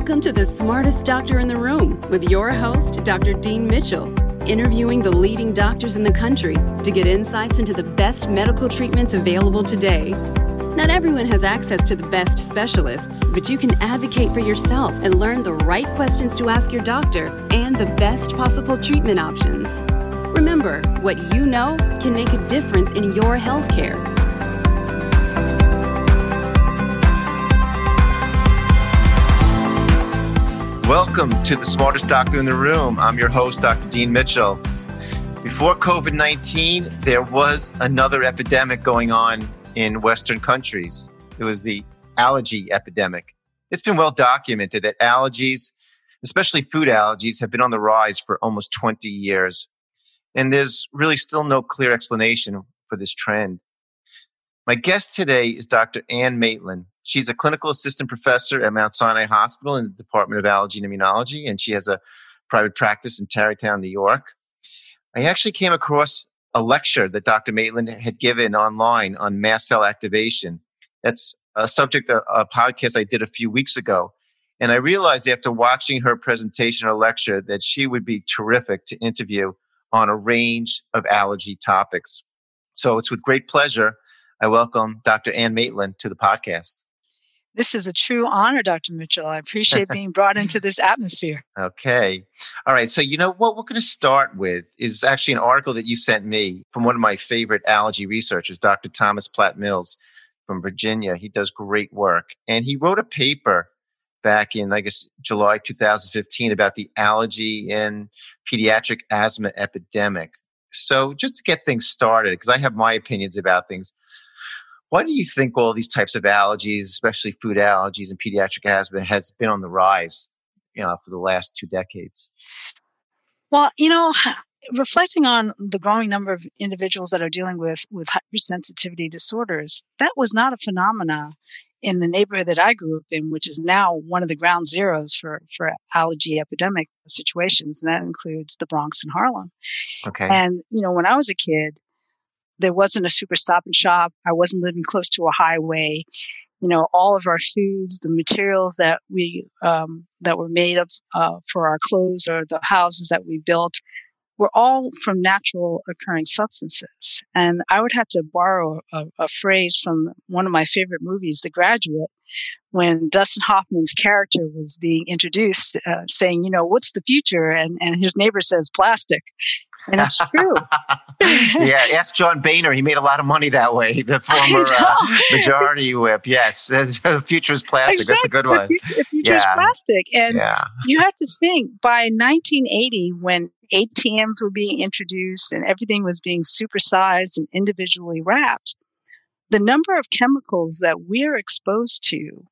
Welcome to the smartest doctor in the room with your host, Dr. Dean Mitchell, interviewing the leading doctors in the country to get insights into the best medical treatments available today. Not everyone has access to the best specialists, but you can advocate for yourself and learn the right questions to ask your doctor and the best possible treatment options. Remember, what you know can make a difference in your healthcare. Welcome to the smartest doctor in the room. I'm your host, Dr. Dean Mitchell. Before COVID 19, there was another epidemic going on in Western countries. It was the allergy epidemic. It's been well documented that allergies, especially food allergies, have been on the rise for almost 20 years. And there's really still no clear explanation for this trend. My guest today is Dr. Ann Maitland. She's a clinical assistant professor at Mount Sinai Hospital in the Department of Allergy and Immunology, and she has a private practice in Tarrytown, New York. I actually came across a lecture that Dr. Maitland had given online on mast cell activation. That's a subject, a, a podcast I did a few weeks ago. And I realized after watching her presentation or lecture that she would be terrific to interview on a range of allergy topics. So it's with great pleasure I welcome Dr. Ann Maitland to the podcast. This is a true honor, Dr. Mitchell. I appreciate being brought into this atmosphere. Okay. All right. So, you know, what we're going to start with is actually an article that you sent me from one of my favorite allergy researchers, Dr. Thomas Platts Mills from Virginia. He does great work. And he wrote a paper back in, I guess, July 2015 about the allergy and pediatric asthma epidemic. So, just to get things started, because I have my opinions about things, why do you think all these types of allergies, especially food allergies and pediatric asthma, has been on the rise, you know, for the last two decades? Well, you know, reflecting on the growing number of individuals that are dealing with with hypersensitivity disorders, that was not a phenomena in the neighborhood that I grew up in, which is now one of the ground zeros for for allergy epidemic situations, and that includes the Bronx and Harlem. Okay. And you know, when I was a kid, there wasn't a super stop and shop. I wasn't living close to a highway. You know, all of our foods, the materials that we um, that were made of uh, for our clothes or the houses that we built were all from natural occurring substances. And I would have to borrow a, a phrase from one of my favorite movies, The Graduate, when Dustin Hoffman's character was being introduced, uh, saying, you know, what's the future? And, and his neighbor says plastic. And it's true. yeah, ask John Boehner. He made a lot of money that way. The former uh, majority whip. Yes, the future is plastic. Exactly. That's a good one. The future is plastic. And yeah. you have to think by 1980, when ATMs were being introduced and everything was being supersized and individually wrapped, the number of chemicals that we're exposed to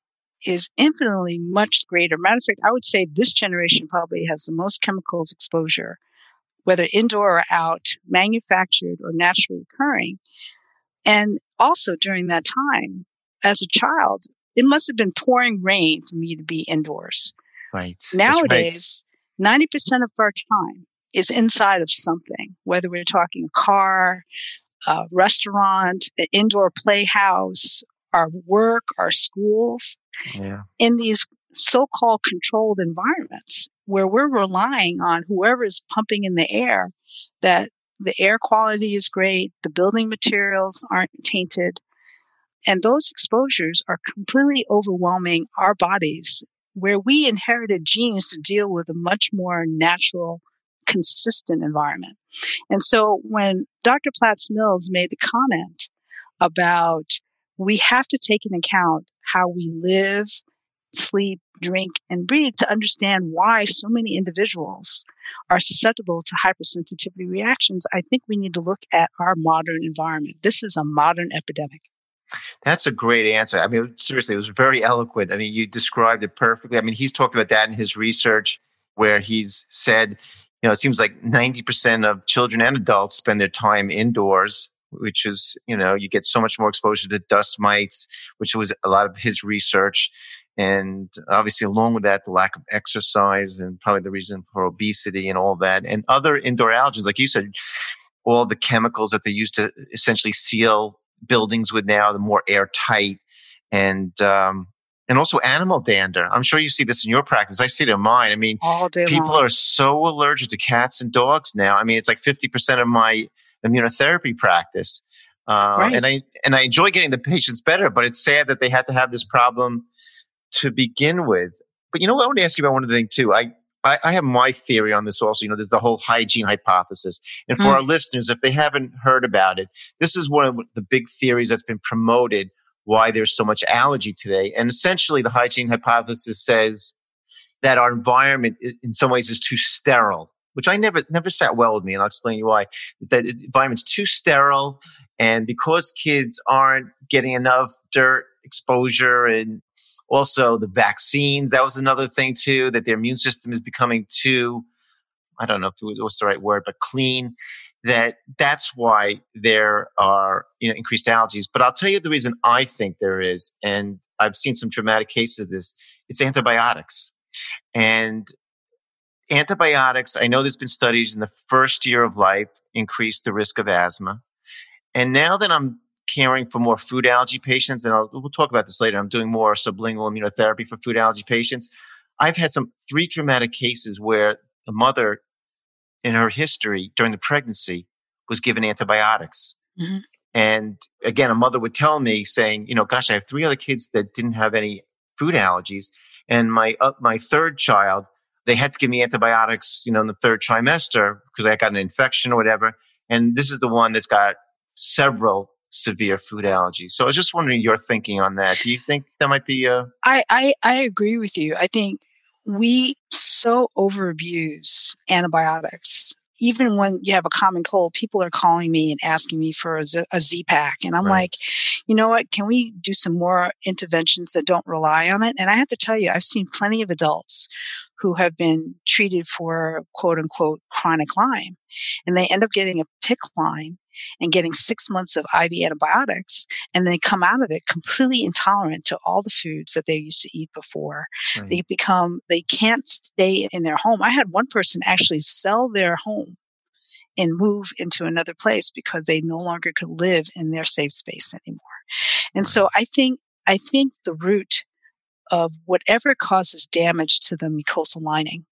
is infinitely much greater. Matter of fact, I would say this generation probably has the most chemicals exposure, whether indoor or out, manufactured or naturally occurring. And also during that time, as a child, it must have been pouring rain for me to be indoors. Right. Nowadays, right. 90% of our time is inside of something, whether we're talking a car, a restaurant, an indoor playhouse, our work, our schools, yeah. in these so-called controlled environments where we're relying on whoever is pumping in the air that the air quality is great, the building materials aren't tainted, and those exposures are completely overwhelming our bodies where we inherited genes to deal with a much more natural consistent environment. And so when Dr. Platts Mills made the comment about we have to take into account how we live, sleep, drink, and breathe to understand why so many individuals are susceptible to hypersensitivity reactions, I think we need to look at our modern environment. This is a modern epidemic. That's a great answer. I mean, seriously, it was very eloquent. I mean, you described it perfectly. I mean, he's talked about that in his research where he's said, you know, it seems like 90% of children and adults spend their time indoors, which is, you know, you get so much more exposure to dust mites, which was a lot of his research. And obviously, along with that, the lack of exercise and probably the reason for obesity and all that, and other indoor allergens, like you said, all the chemicals that they use to essentially seal buildings with now, the more airtight. And um, and also animal dander. I'm sure you see this in your practice. I see it in mine. I mean, people long. are so allergic to cats and dogs now. I mean, it's like 50% of my immunotherapy practice. Uh, right. And I and I enjoy getting the patients better, but it's sad that they had to have this problem to begin with. But you know what? I want to ask you about one other thing too. I I, I, have my theory on this also. You know, there's the whole hygiene hypothesis. And for mm. our listeners, if they haven't heard about it, this is one of the big theories that's been promoted why there's so much allergy today. And essentially, the hygiene hypothesis says that our environment, in some ways, is too sterile, which I never never sat well with me, and I'll explain you why. Is that the environment's too sterile, and because kids aren't getting enough dirt exposure and also the vaccines that was another thing too that their immune system is becoming too i don't know if it what's the right word but clean that that's why there are you know increased allergies. But I'll tell you the reason I think there is, and I've seen some dramatic cases of this. It's antibiotics, and antibiotics. I know there's been studies in the first year of life increase the risk of asthma, and now that I'm caring for more food allergy patients, and I'll, we'll talk about this later. I'm doing more sublingual immunotherapy for food allergy patients. I've had some three dramatic cases where the mother in her history during the pregnancy was given antibiotics. Mm-hmm. And again, a mother would tell me saying, you know, gosh, I have three other kids that didn't have any food allergies. And my, uh, my third child, they had to give me antibiotics, you know, in the third trimester because I got an infection or whatever. And this is the one that's got several severe food allergies. So I was just wondering your thinking on that. Do you think that might be a? I, I, I agree with you. I think we so overabuse antibiotics. Even when you have a common cold, people are calling me and asking me for a Z, a Z pack. And I'm right. like, you know what? Can we do some more interventions that don't rely on it? And I have to tell you, I've seen plenty of adults who have been treated for quote unquote chronic Lyme and they end up getting a PICC line and getting six months of IV antibiotics, and they come out of it completely intolerant to all the foods that they used to eat before. Right. They become, they can't stay in their home. I had one person actually sell their home and move into another place because they no longer could live in their safe space anymore. And so I think, I think the root of whatever causes damage to the mucosal lining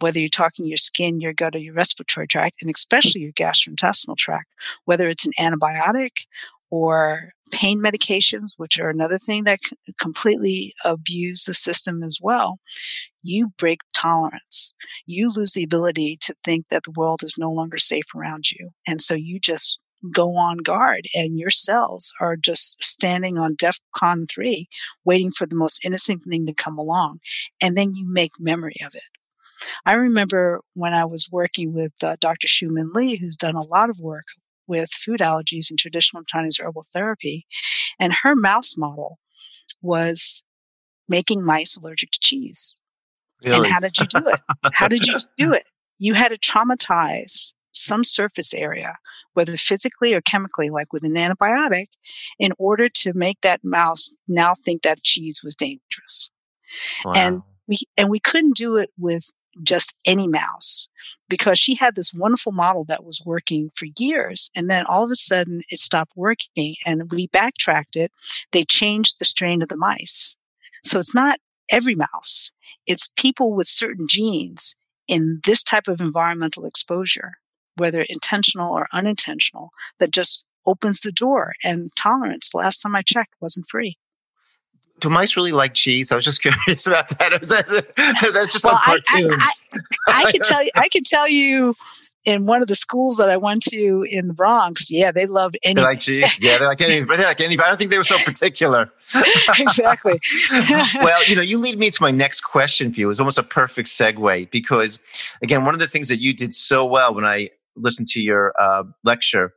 whether you're talking your skin, your gut, or your respiratory tract, and especially your gastrointestinal tract, whether it's an antibiotic or pain medications, which are another thing that completely abuse the system as well, you break tolerance. You lose the ability to think that the world is no longer safe around you. And so you just go on guard and your cells are just standing on DEFCON 3, waiting for the most innocent thing to come along. And then you make memory of it. I remember when I was working with uh, Dr. Xiumin Li, who's done a lot of work with food allergies and traditional Chinese herbal therapy, and her mouse model was making mice allergic to cheese. Really? And how did you do it? how did you do it? You had to traumatize some surface area, whether physically or chemically, like with an antibiotic, in order to make that mouse now think that cheese was dangerous. Wow. And we and we couldn't do it with just any mouse because she had this wonderful model that was working for years. And then all of a sudden it stopped working and we backtracked it. They changed the strain of the mice. So it's not every mouse. It's people with certain genes in this type of environmental exposure, whether intentional or unintentional, that just opens the door and tolerance. Last time I checked wasn't free do mice really like cheese? I was just curious about that. Is that that's just well, on cartoons? I, I, I, I can tell you. I can tell you. In one of the schools that I went to in the Bronx, yeah, they love any. They like cheese, yeah, they like any, they like any. I don't think they were so particular. exactly. well, you know, you lead me to my next question for you. It was almost a perfect segue because, again, one of the things that you did so well when I listened to your uh, lecture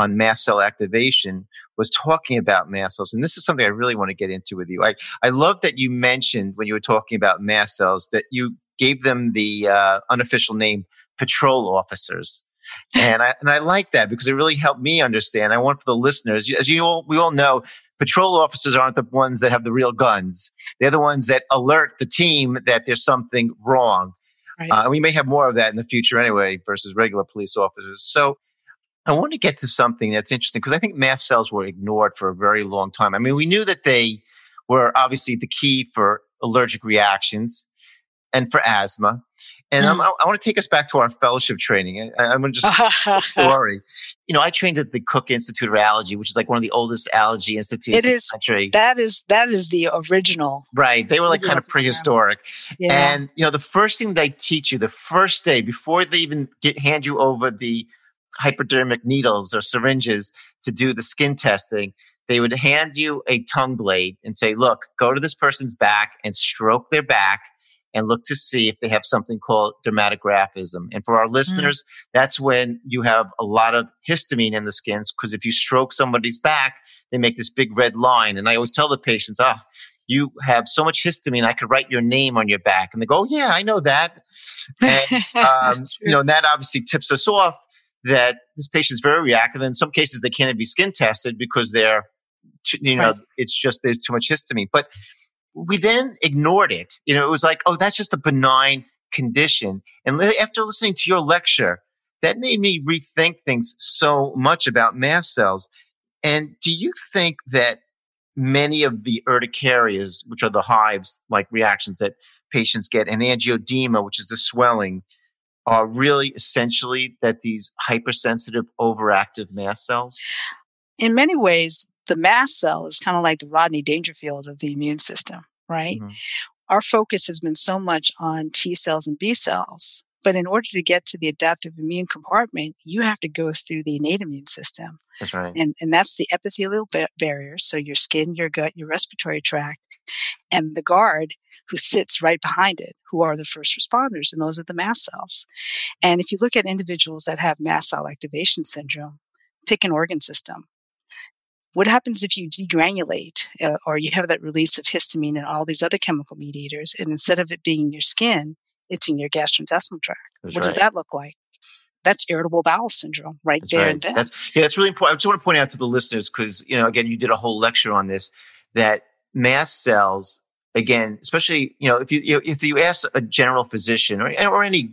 on mast cell activation was talking about mast cells. And this is something I really want to get into with you. I, I love that you mentioned when you were talking about mast cells that you gave them the uh, unofficial name patrol officers. and I, and I like that because it really helped me understand. I want for the listeners, as you all, we all know, patrol officers aren't the ones that have the real guns. They're the ones that alert the team that there's something wrong. Right. Uh, we may have more of that in the future anyway versus regular police officers. So I want to get to something that's interesting because I think mast cells were ignored for a very long time. I mean, we knew that they were obviously the key for allergic reactions and for asthma. And mm. i want to take us back to our fellowship training. I, am going to just story. You know, I trained at the Cooke Institute of Allergy, which is like one of the oldest allergy institutes it is, in the country. That is that is the original. Right. They were like kind of prehistoric. Yeah. And you know, the first thing they teach you the first day before they even get hand you over the hypodermic needles or syringes to do the skin testing, they would hand you a tongue blade and say, "Look, go to this person's back and stroke their back." and look to see if they have something called dermatographism. And for our hmm. listeners, mm. that's when you have a lot of histamine in the skins because if you stroke somebody's back, they make this big red line. And I always tell the patients, ah, oh, you have so much histamine, I could write your name on your back. And they go, oh, yeah, I know that. And, um, you know, and that obviously tips us off that this patient is very reactive. And in some cases, they can't even be skin tested because they're, you know, right. it's just there's too much histamine. But we then ignored it. You know, it was like, oh, that's just a benign condition. And after listening to your lecture, that made me rethink things so much about mast cells. And do you think that many of the urticarias, which are the hives like reactions that patients get, and angioedema, which is the swelling, are really essentially that these hypersensitive, overactive mast cells? In many ways, the mast cell is kind of like the Rodney Dangerfield of the immune system, right? Mm-hmm. Our focus has been so much on T cells and B cells. But in order to get to the adaptive immune compartment, you have to go through the innate immune system. That's right. And, and that's the epithelial ba- barriers. So your skin, your gut, your respiratory tract, and the guard who sits right behind it, who are the first responders. And those are the mast cells. And if you look at individuals that have mast cell activation syndrome, pick an organ system. What happens if you degranulate uh, or you have that release of histamine and all these other chemical mediators, and instead of it being in your skin, it's in your gastrointestinal tract? That's what right. does that look like? That's irritable bowel syndrome right that's there right. and then. That's, yeah, that's really important. I just want to point out to the listeners because, you know, again, you did a whole lecture on this that mast cells, again, especially, you know, if you, if you ask a general physician or, or any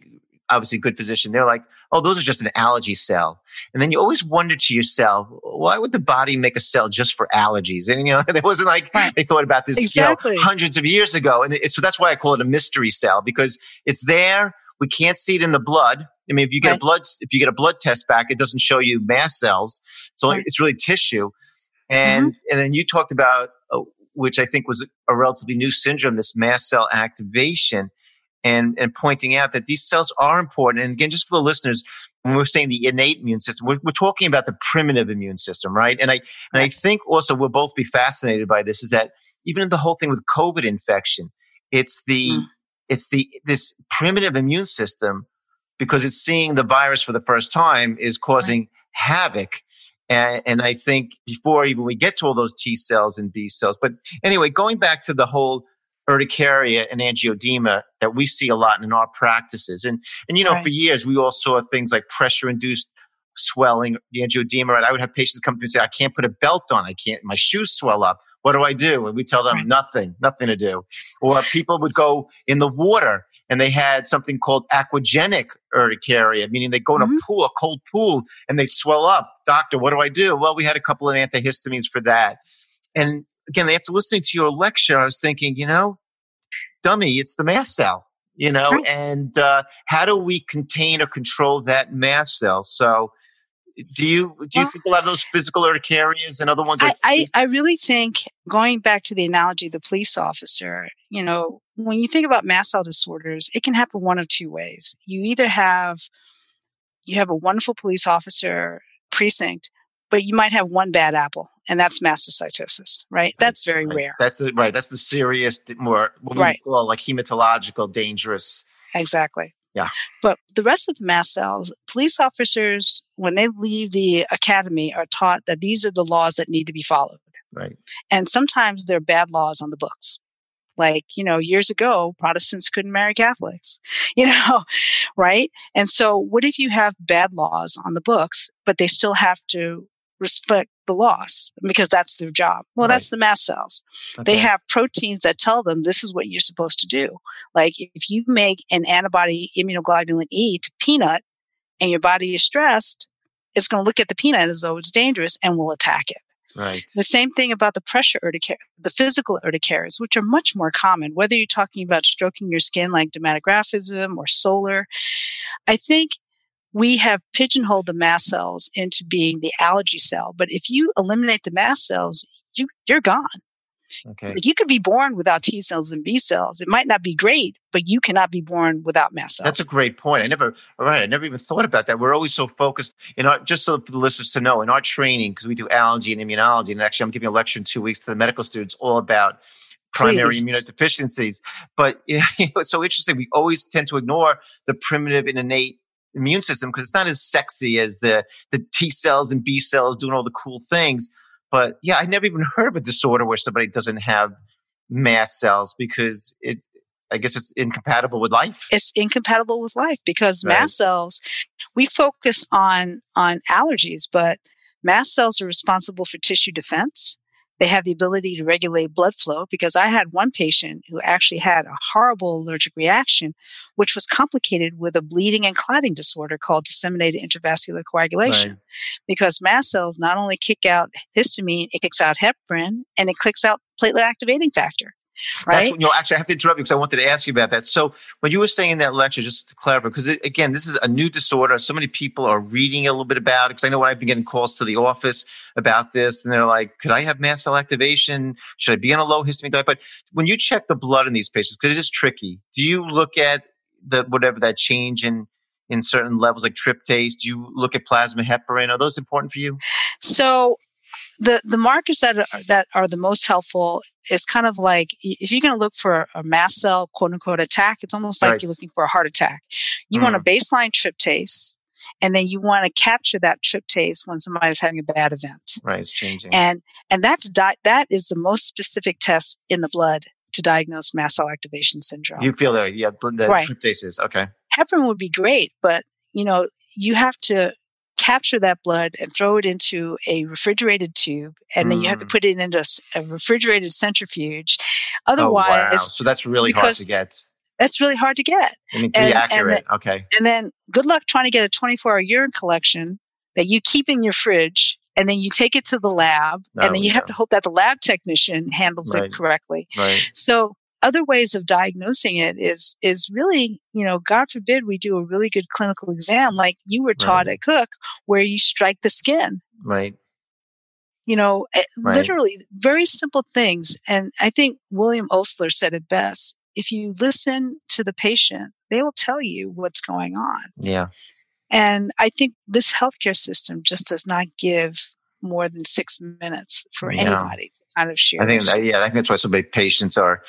obviously good physician, they're like, oh, those are just an allergy cell. And then you always wonder to yourself, why would the body make a cell just for allergies? And, you know, it wasn't like they thought about this exactly. you know, hundreds of years ago. And it, so that's why I call it a mystery cell because it's there. We can't see it in the blood. I mean, if you get right. a blood, if you get a blood test back, it doesn't show you mast cells. So right. it's really tissue. And, mm-hmm. and then you talked about, uh, which I think was a relatively new syndrome, this mast cell activation and, and pointing out that these cells are important. And again, just for the listeners, when we're saying the innate immune system, we're, we're talking about the primitive immune system, right? And I, and I think also we'll both be fascinated by this is that even in the whole thing with COVID infection, it's the, mm. it's the, this primitive immune system because it's seeing the virus for the first time is causing right. havoc. And, and, I think before even we get to all those T cells and B cells, but anyway, going back to the whole urticaria and angioedema that we see a lot in our practices. And, and you know, right. for years, we all saw things like pressure induced swelling, the angioedema. Right? I would have patients come to me and say, I can't put a belt on. I can't, my shoes swell up. What do I do? And we tell them right. nothing, nothing to do. Or people would go in the water and they had something called aquagenic urticaria, meaning they go in mm-hmm. a pool, a cold pool, and they swell up. Doctor, what do I do? Well, we had a couple of antihistamines for that. And again, after listening to your lecture, I was thinking, you know, dummy, it's the mast cell, you know, right. and uh, how do we contain or control that mast cell? So, do you do you well, think a lot of those physical urticarias and other ones? I, I, I really think going back to the analogy of the police officer, you know, when you think about mast cell disorders, it can happen one of two ways. You either have you have a wonderful police officer precinct but you might have one bad apple and that's mastocytosis, right? That's very right. rare. That's the, right. That's the serious, more what right. we call like hematological, dangerous. Exactly. Yeah. But the rest of the mast cells, police officers, when they leave the academy, are taught that these are the laws that need to be followed. Right. And sometimes there are bad laws on the books. Like, you know, years ago, Protestants couldn't marry Catholics, you know, right? And so what if you have bad laws on the books, but they still have to respect the loss because that's their job. Well, right. that's the mast cells. Okay. They have proteins that tell them this is what you're supposed to do. Like if you make an antibody immunoglobulin E to peanut and your body is stressed, it's going to look at the peanut as though it's dangerous and will attack it. Right. The same thing about the pressure urticaria, the physical urticarias, which are much more common, whether you're talking about stroking your skin like dermatographism or solar. I think we have pigeonholed the mast cells into being the allergy cell. But if you eliminate the mast cells, you, you're gone. Okay. You could be born without T cells and B cells. It might not be great, but you cannot be born without mast cells. That's a great point. I never, all right, I never even thought about that. We're always so focused in our, just so for the listeners to know, in our training, because we do allergy and immunology, and actually I'm giving a lecture in two weeks to the medical students all about primary Please. immunodeficiencies. But you know, it's so interesting. We always tend to ignore the primitive and innate immune system because it's not as sexy as the, the T cells and B cells doing all the cool things. But yeah, I never even heard of a disorder where somebody doesn't have mast cells because it, I guess it's incompatible with life. It's incompatible with life because Right. mast cells, we focus on, on allergies, but mast cells are responsible for tissue defense. They have the ability to regulate blood flow because I had one patient who actually had a horrible allergic reaction, which was complicated with a bleeding and clotting disorder called disseminated intravascular coagulation. Right. Because mast cells not only kick out histamine, it kicks out heparin and it clicks out platelet activating factor. That's Right? what, you know, actually, I have to interrupt you because I wanted to ask you about that. So, when you were saying in that lecture, just to clarify, because again, this is a new disorder. So many people are reading a little bit about it. Because I know when I've been getting calls to the office about this, and they're like, "Could I have mast cell activation? Should I be on a low histamine diet?" But when you check the blood in these patients, because it is tricky, do you look at the whatever that change in in certain levels like tryptase? Do you look at plasma heparin? Are those important for you? So the the markers that are, that are the most helpful is kind of like if you're going to look for a mast cell quote unquote attack, it's almost like Right. you're looking for a heart attack. You want a mm-hmm. baseline tryptase, and then you want to capture that tryptase when somebody's having a bad event. Right, it's changing. And and that's di- that is the most specific test in the blood to diagnose mast cell activation syndrome. you feel that, yeah, the Right. tryptase is okay. heparin would be great, but you know, you have to capture that blood and throw it into a refrigerated tube, and then you have to Mm. put it into a refrigerated centrifuge. Oh, Otherwise, wow. So that's really hard to get. that's really hard to get. I mean, to and- be and accurate. okay. And then, good luck trying to get a 24 hour urine collection that you keep in your fridge, and then you take it to the lab, There and then you have to hope that the lab technician handles Right. it correctly. Right. So other ways of diagnosing it is is really, you know, God forbid we do a really good clinical exam like you were taught Right. at Cooke where you strike the skin. Right. You know, eh, Right. literally very simple things. And I think William Osler said it best. If you listen to the patient, they will tell you what's going on. Yeah. And I think this healthcare system just does not give more than six minutes for Yeah. anybody to kind of share. I think, that, yeah, I think that's why so many patients are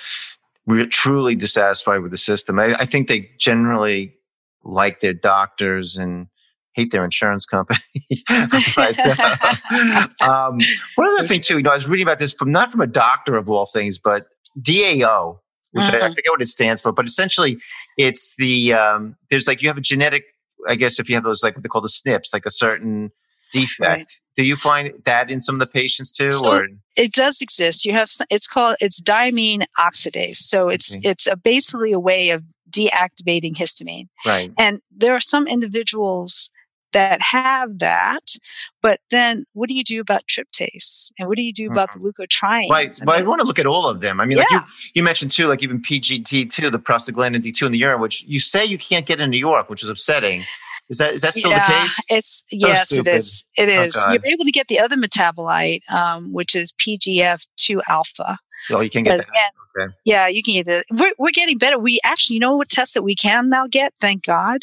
re- truly dissatisfied with the system. I, I think they generally like their doctors and hate their insurance company. but, uh, um, one other thing too, you know, I was reading about this from not from a doctor of all things, but DAO, which I, I Mhm. forget what it stands for, but essentially it's the um, there's like you have a genetic, I guess if you have those like what they call the SNPs, like a certain defect. Right. Do you find that in some of the patients too, So- or it does exist. You have it's called it's diamine oxidase. So it's Okay. it's a, basically a way of deactivating histamine. right? And there are some individuals that have that, but then what do you do about tryptase? And what do you do about the leukotrienes? Right, I but I want to look at all of them. I mean, like you, you mentioned too, like even PGD two, the prostaglandin D two in the urine, which you say you can't get in New York, which is upsetting. Is that is that still yeah, the case? It's yes, it stupid. is. It Oh, You're able to get the other metabolite, um, which is PGF two alpha. Oh, you can get But that. again, Okay. Yeah, you can get it. We're, we're getting better. We actually, you know what tests that we can now get, thank God,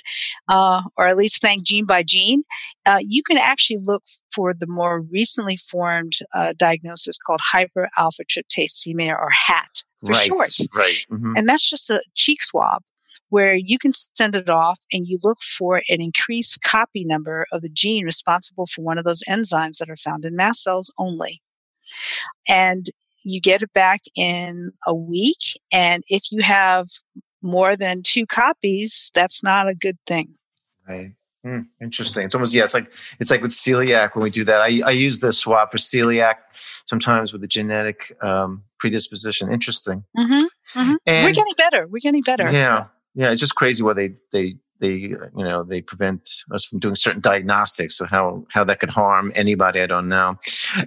uh, or at least thank gene by gene. Uh, you can actually look for the more recently formed uh, diagnosis called hyper alpha tryptasemia or HAT for right, short. right. Mhm. And that's just a cheek swab where you can send it off and you look for an increased copy number of the gene responsible for one of those enzymes that are found in mast cells only. And you get it back in a week. And if you have more than two copies, that's not a good thing. Right. Hmm, interesting. It's almost yeah. It's like it's like with celiac when we do that. I I use the swab for celiac sometimes with the genetic um, predisposition. Interesting. Mm-hmm. We're getting better. We're getting better. yeah, yeah. It's just crazy why they they they you know they prevent us from doing certain diagnostics. So how how that could harm anybody, I don't know.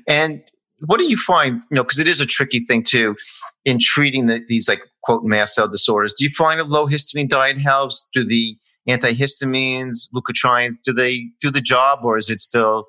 And what do you find, you know, because it is a tricky thing too in treating the, these like quote mast cell disorders. Do you find a low histamine diet helps? Do the antihistamines, leukotrienes, do they do the job or is it still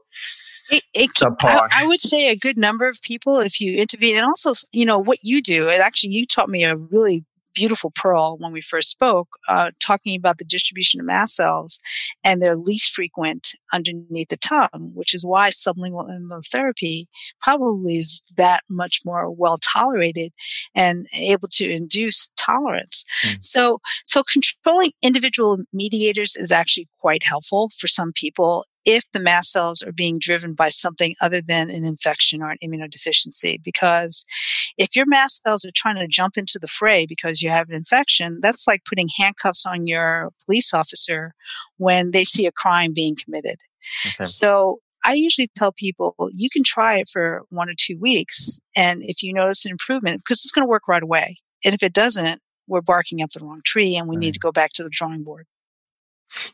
it, it, I, I, would say a good number of people if you intervene and also you know what you do it actually you taught me a really beautiful pearl when we first spoke, uh, talking about the distribution of mast cells and they're least frequent underneath the tongue, which is why sublingual immunotherapy probably is that much more well tolerated and able to induce tolerance. Mm. So, so controlling individual mediators is actually quite helpful for some people if the mast cells are being driven by something other than an infection or an immunodeficiency. Because if your mast cells are trying to jump into the fray because you have an infection, that's like putting handcuffs on your police officer when they see a crime being committed. Okay. So I usually tell people you can try it for one or two weeks. And if you notice an improvement, because it's going to work right away. And if it doesn't, we're barking up the wrong tree and we right. need to go back to the drawing board.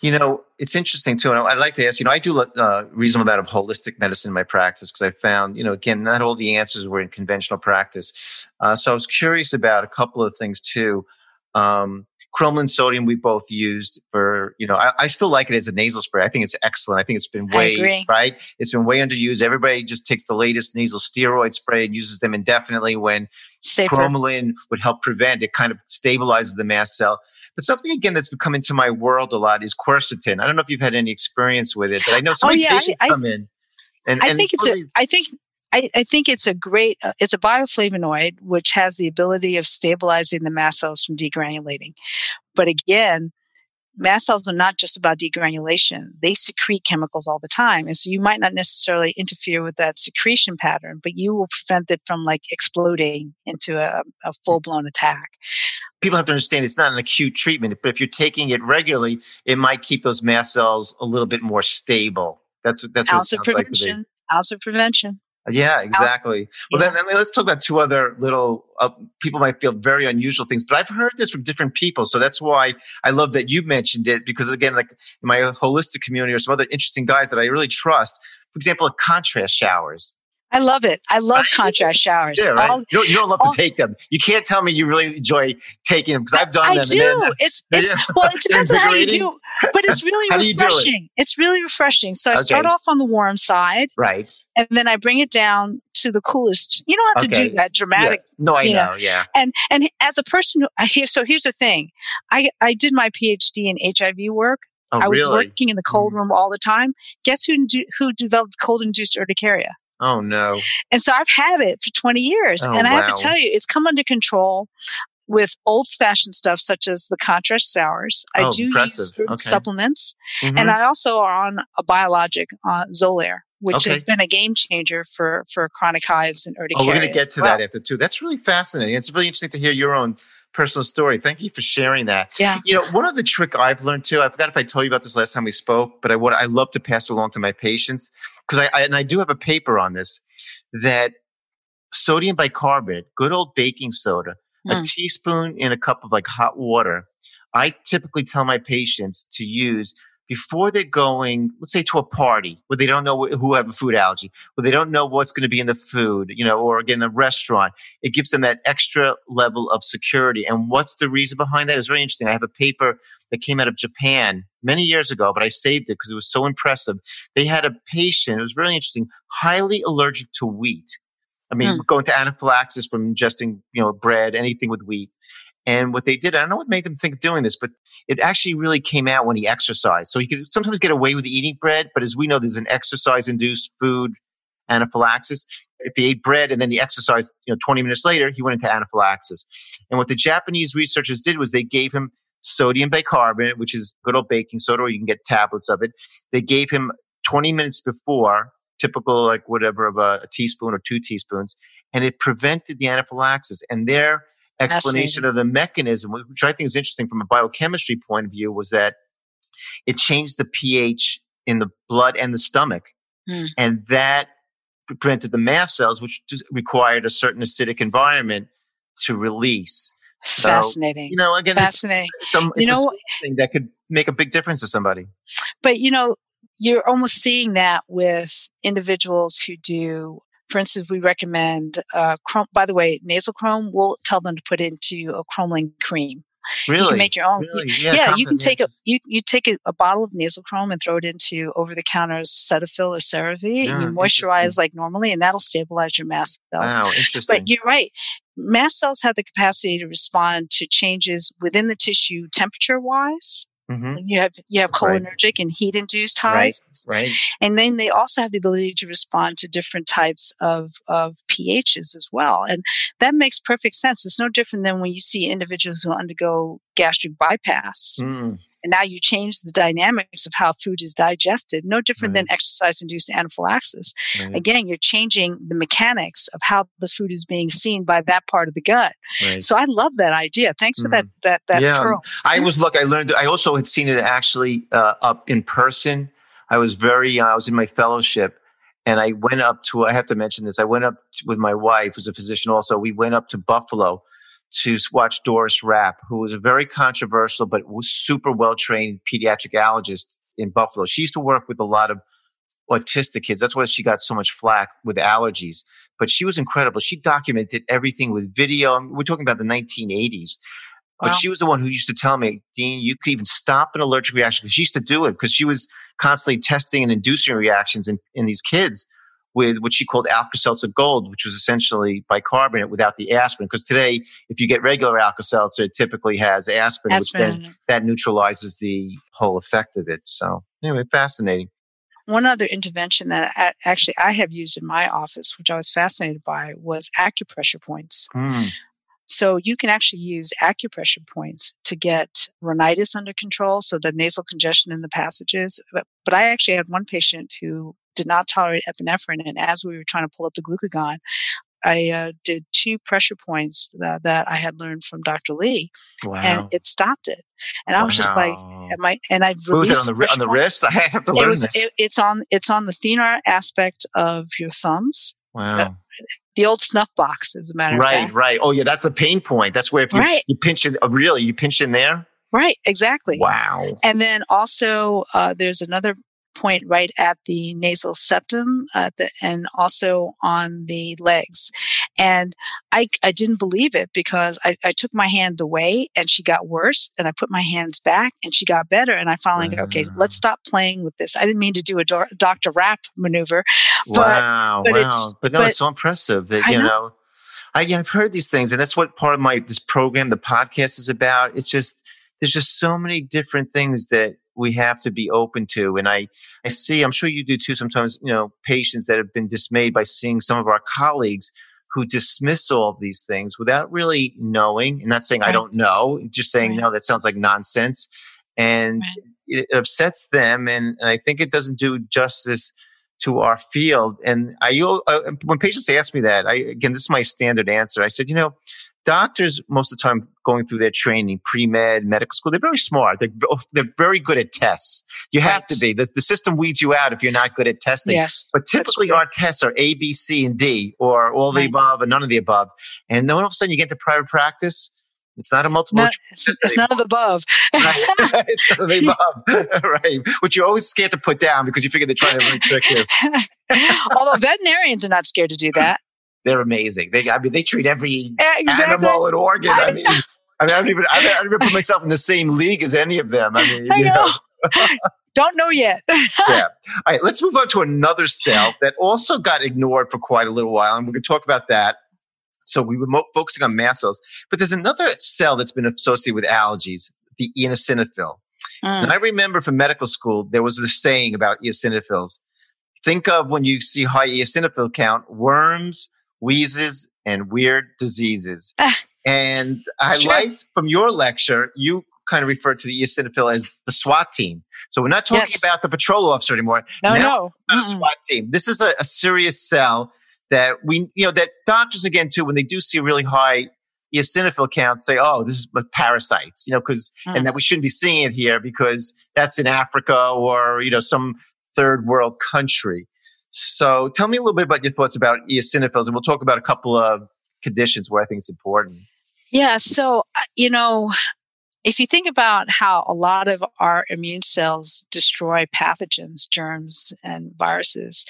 You know, it's interesting too. And I'd like to ask, you know, I do a uh, reasonable amount of holistic medicine in my practice because I found, you know, again, not all the answers were in conventional practice. Uh, so I was curious about a couple of things too. Um, cromolyn sodium we both used for, you know, I, I, still like it as a nasal spray. I think it's excellent. I think it's been way, right? It's been way underused. Everybody just takes the latest nasal steroid spray and uses them indefinitely when Safer. cromolyn would help prevent. It kind of stabilizes the mast cell. But something again that's come into my world a lot is quercetin. I don't know if you've had any experience with it, but I know so oh, many yeah, patients I, come in. And, I and think it's. A, I think I, I, think it's a great. Uh, it's a bioflavonoid which has the ability of stabilizing the mast cells from degranulating. But again, mast cells are not just about degranulation. They secrete chemicals all the time. And so you might not necessarily interfere with that secretion pattern, but you will prevent it from like exploding into a, a hmm. full blown attack people have to understand it's not an acute treatment, but if you're taking it regularly, it might keep those mast cells a little bit more stable. That's that's what it sounds like to me. Also prevention. Yeah, exactly. well, then I mean, let's talk about two other little. Uh, people might feel very unusual things, but I've heard this from different people, so that's why I love that you mentioned it because again, like in my holistic community or some other interesting guys that I really trust. For example, a contrast showers. I love it. I love contrast showers. Yeah, right. you, don't, you, don't, love to take them. You can't tell me you really enjoy taking them because I've done I them. do. It's, it's yeah. well, it depends on how you do, but it's really refreshing. It? It's really refreshing. So I okay. start off on the warm side, right, and then I bring it down to the coolest. You don't have okay. to do that dramatic. Yeah. No, I know, know. Yeah. And and as a person who I hear, so here's the thing. I I did my PhD in HIV work. Oh, I was really? working in the cold mm. room all the time. Guess who who developed cold induced urticaria? Oh no. And so I've had it for 20 years. Oh, and I wow. have to tell you, it's come under control with old fashioned stuff such as the contrast showers. I oh, do impressive. use okay. supplements. Mm-hmm. And I also are on a biologic, uh, Xolair, which okay. has been a game changer for, for chronic hives and urticaria. Oh, we're going to get to well. that after too. That's really fascinating. It's really interesting to hear your own personal story. Thank you for sharing that. Yeah. You know, one of the trick I've learned too, I forgot if I told you about this last time we spoke, but I what I love to pass along to my patients because I, I, and I do have a paper on this that sodium bicarbonate, good old baking soda, mm. a hmm. teaspoon in a cup of like hot water. I typically tell my patients to use before they're going, let's say to a party where they don't know who have a food allergy, where they don't know what's going to be in the food, you know, or again, a restaurant, it gives them that extra level of security. And what's the reason behind that is very interesting. I have a paper that came out of Japan many years ago, but I saved it because it was so impressive. They had a patient, it was really interesting, highly allergic to wheat. I mean, hmm. going to anaphylaxis from ingesting, you know, bread, anything with wheat. And what they did, I don't know what made them think of doing this, but it actually really came out when he exercised. So he could sometimes get away with eating bread, but as we know, there's an exercise induced food anaphylaxis. If he ate bread and then he exercised, you know, 20 minutes later, he went into anaphylaxis. And what the Japanese researchers did was they gave him sodium bicarbonate, which is good old baking soda, or you can get tablets of it. They gave him 20 minutes before, typical like whatever of a, a teaspoon or two teaspoons, and it prevented the anaphylaxis. And there, explanation of the mechanism, which I think is interesting from a biochemistry point of view, was that it changed the pH in the blood and the stomach. Mm. And that prevented the mast cells, which required a certain acidic environment to release. So, Fascinating. You know, again, Fascinating. it's, it's, a, it's you know, thing that could make a big difference to somebody. But, you know, you're almost seeing that with individuals who do For instance, we recommend uh, chrome. By the way, NasalCrom. We'll tell them to put into a cromolyn cream. Really? You can make your own. Really? Yeah, Yeah, you can take a you you take a, a bottle of NasalCrom and throw it into over the counter Cetaphil or CeraVe, Yeah, and you moisturize like normally, and that'll stabilize your mast cells. Wow, interesting. But you're right. Mast cells have the capacity to respond to changes within the tissue temperature wise. Mhm. You have you have Right. cholinergic and heat induced Right. hives. Right. And then they also have the ability to respond to different types of, of pHs as well. And that makes perfect sense. It's no different than when you see individuals who undergo gastric bypass. Mm, And now you change the dynamics of how food is digested, no different than exercise induced anaphylaxis. right, Again, you're changing the mechanics of how the food is being seen by that part of the gut. right. So I love that idea. Thanks for Mhm. that that that Yeah. pearl. I was look. I learned. I also had seen it actually uh, up in person. I was very. Uh, I was in my fellowship, and I went up to. I have to mention this. I went up to, with my wife, who's a physician. Also, we went up to Buffalo to watch Doris Rapp, who was a very controversial but super well trained pediatric allergist in Buffalo. She used to work with a lot of autistic kids. That's why she got so much flack with allergies. But she was incredible. She documented everything with video. We're talking about the 1980s. But Wow. she was the one who used to tell me, Dean, you could even stop an allergic reaction. She used to do it because she was constantly testing and inducing reactions in, in these kids with what she called Alka-Seltzer Gold, which was essentially bicarbonate without the aspirin. Because today, if you get regular Alka-Seltzer, it typically has aspirin, which then that neutralizes the whole effect of it. So anyway, fascinating. One other intervention that I, actually I have used in my office, which I was fascinated by, was acupressure points. Mm, So you can actually use acupressure points to get rhinitis under control, so the nasal congestion in the passages. But, but I actually had one patient who did not tolerate epinephrine, and as we were trying to pull up the glucagon, I uh, did two pressure points that, that I had learned from Dr. Li, wow. and it stopped it. And I was just like, Wow. am I? And I released it on the, on the wrist? I have to It learn was. this. It, it's on. It's on the thenar aspect of your thumbs. wow. The old snuff box, as a matter of Right, fact. right. Right. Oh, yeah, that's the pain point. That's where if you, Right. you pinch it, oh, really, you pinch in there? Right. Exactly. Wow. And then also, uh, there's another point right at the nasal septum, uh, the, and also on the legs. And I, I didn't believe it because I, I took my hand away and she got worse, and I put my hands back and she got better. And I finally go, okay, let's stop playing with this. I didn't mean to do a do- Dr. Rapp maneuver. But- wow. but wow. But no, but- it's so impressive that, you know. know, I, I've heard these things, and that's what part of my this program, the podcast, is about. It's just there's just so many different things that we have to be open to, and I I see. I'm sure you do too. Sometimes, you know, patients that have been dismayed by seeing some of our colleagues who dismiss all of these things without really knowing, and not saying I don't know, just saying Right. no, that sounds like nonsense, and Right. it upsets them, and, and I think it doesn't do justice to our field. And I, uh, when patients ask me that, I again, this is my standard answer. I said, you know, doctors most of the time going through their training, pre med, medical school, they're very smart. They're they're very good at tests. You have Right. to be. The, the system weeds you out if you're not good at testing. Yes. But typically, our tests are A, B, C, and D, or all the above, and none of the above. And then all of a sudden, you get to private practice. It's not a multiple No, it's, it's none of the above. right? It's none of the above. right. Which you're always scared to put down because you figure they're trying to really trick you. Although veterinarians are not scared to do that. They're amazing. They, I mean, they treat every Exactly. animal and organ. I mean, I mean, I don't even, I don't, I don't even put myself in the same league as any of them. I mean, I you know. know. Don't know yet. yeah. All right, let's move on to another cell that also got ignored for quite a little while, and we're going to talk about that. So we were mo- focusing on mast cells, but there's another cell that's been associated with allergies, the eosinophil. And Mm, I remember from medical school, there was this saying about eosinophils. Think of when you see high eosinophil count, worms, wheezes, and weird diseases. and I Sure. liked from your lecture, you kind of referred to the eosinophil as the SWAT team. So we're not talking Yes. about the patrol officer anymore. no, Now no. not a SWAT team. This is a, a serious cell that we, you know, that doctors again too, when they do see really high eosinophil counts, say, "Oh, this is parasites," you know, because Mm. and that we shouldn't be seeing it here because that's in Africa or you know some third world country. So, tell me a little bit about your thoughts about eosinophils, and we'll talk about a couple of conditions where I think it's important. Yeah. So, uh, you know, if you think about how a lot of our immune cells destroy pathogens, germs, and viruses,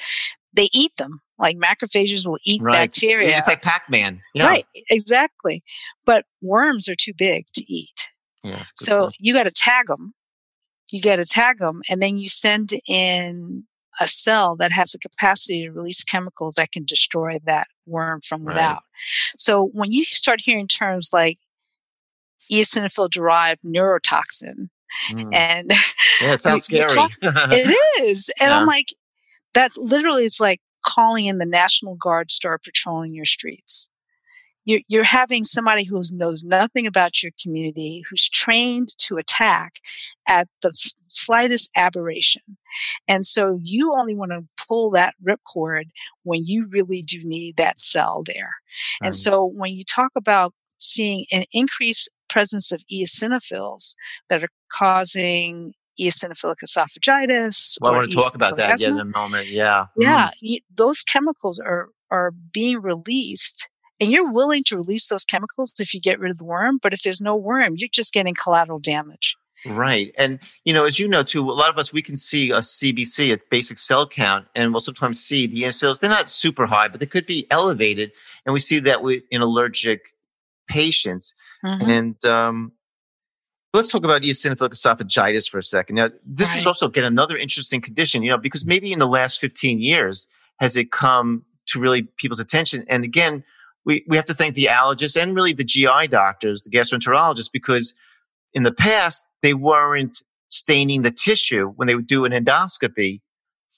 they eat them. Like macrophages will eat right. bacteria. It's like Pac-Man. Yeah. Right, exactly. But worms are too big to eat. Yeah, that's a good So point. you got to tag them. You got to tag them, and then you send in a cell that has the capacity to release chemicals that can destroy that worm from Right. without. So when you start hearing terms like eosinophil derived neurotoxin Mm. and yeah, it sounds scary. it is. And I'm like, that literally is like calling in the National Guard to start patrolling your streets. You're, you're having somebody who knows nothing about your community, who's trained to attack at the s- slightest aberration. And so you only want to pull that ripcord when you really do need that cell there. And so when you talk about seeing an increased presence of eosinophils that are causing eosinophilic esophagitis. well, I want to talk about that in a moment. Yeah. Yeah, mm. you, those chemicals are are being released, and you're willing to release those chemicals if you get rid of the worm. But if there's no worm, you're just getting collateral damage. Right. And, you know, as you know, too, a lot of us, we can see a CBC, a basic cell count, and we'll sometimes see the eosinophils. They're not super high, but they could be elevated. And we see that with, in allergic patients. Mhm. And um, let's talk about eosinophilic esophagitis for a second. Now, this is also again another interesting condition, you know, because maybe in the last 15 years has it come to really people's attention. And again, we, we have to thank the allergists and really the GI doctors, the gastroenterologists, because in the past they weren't staining the tissue when they would do an endoscopy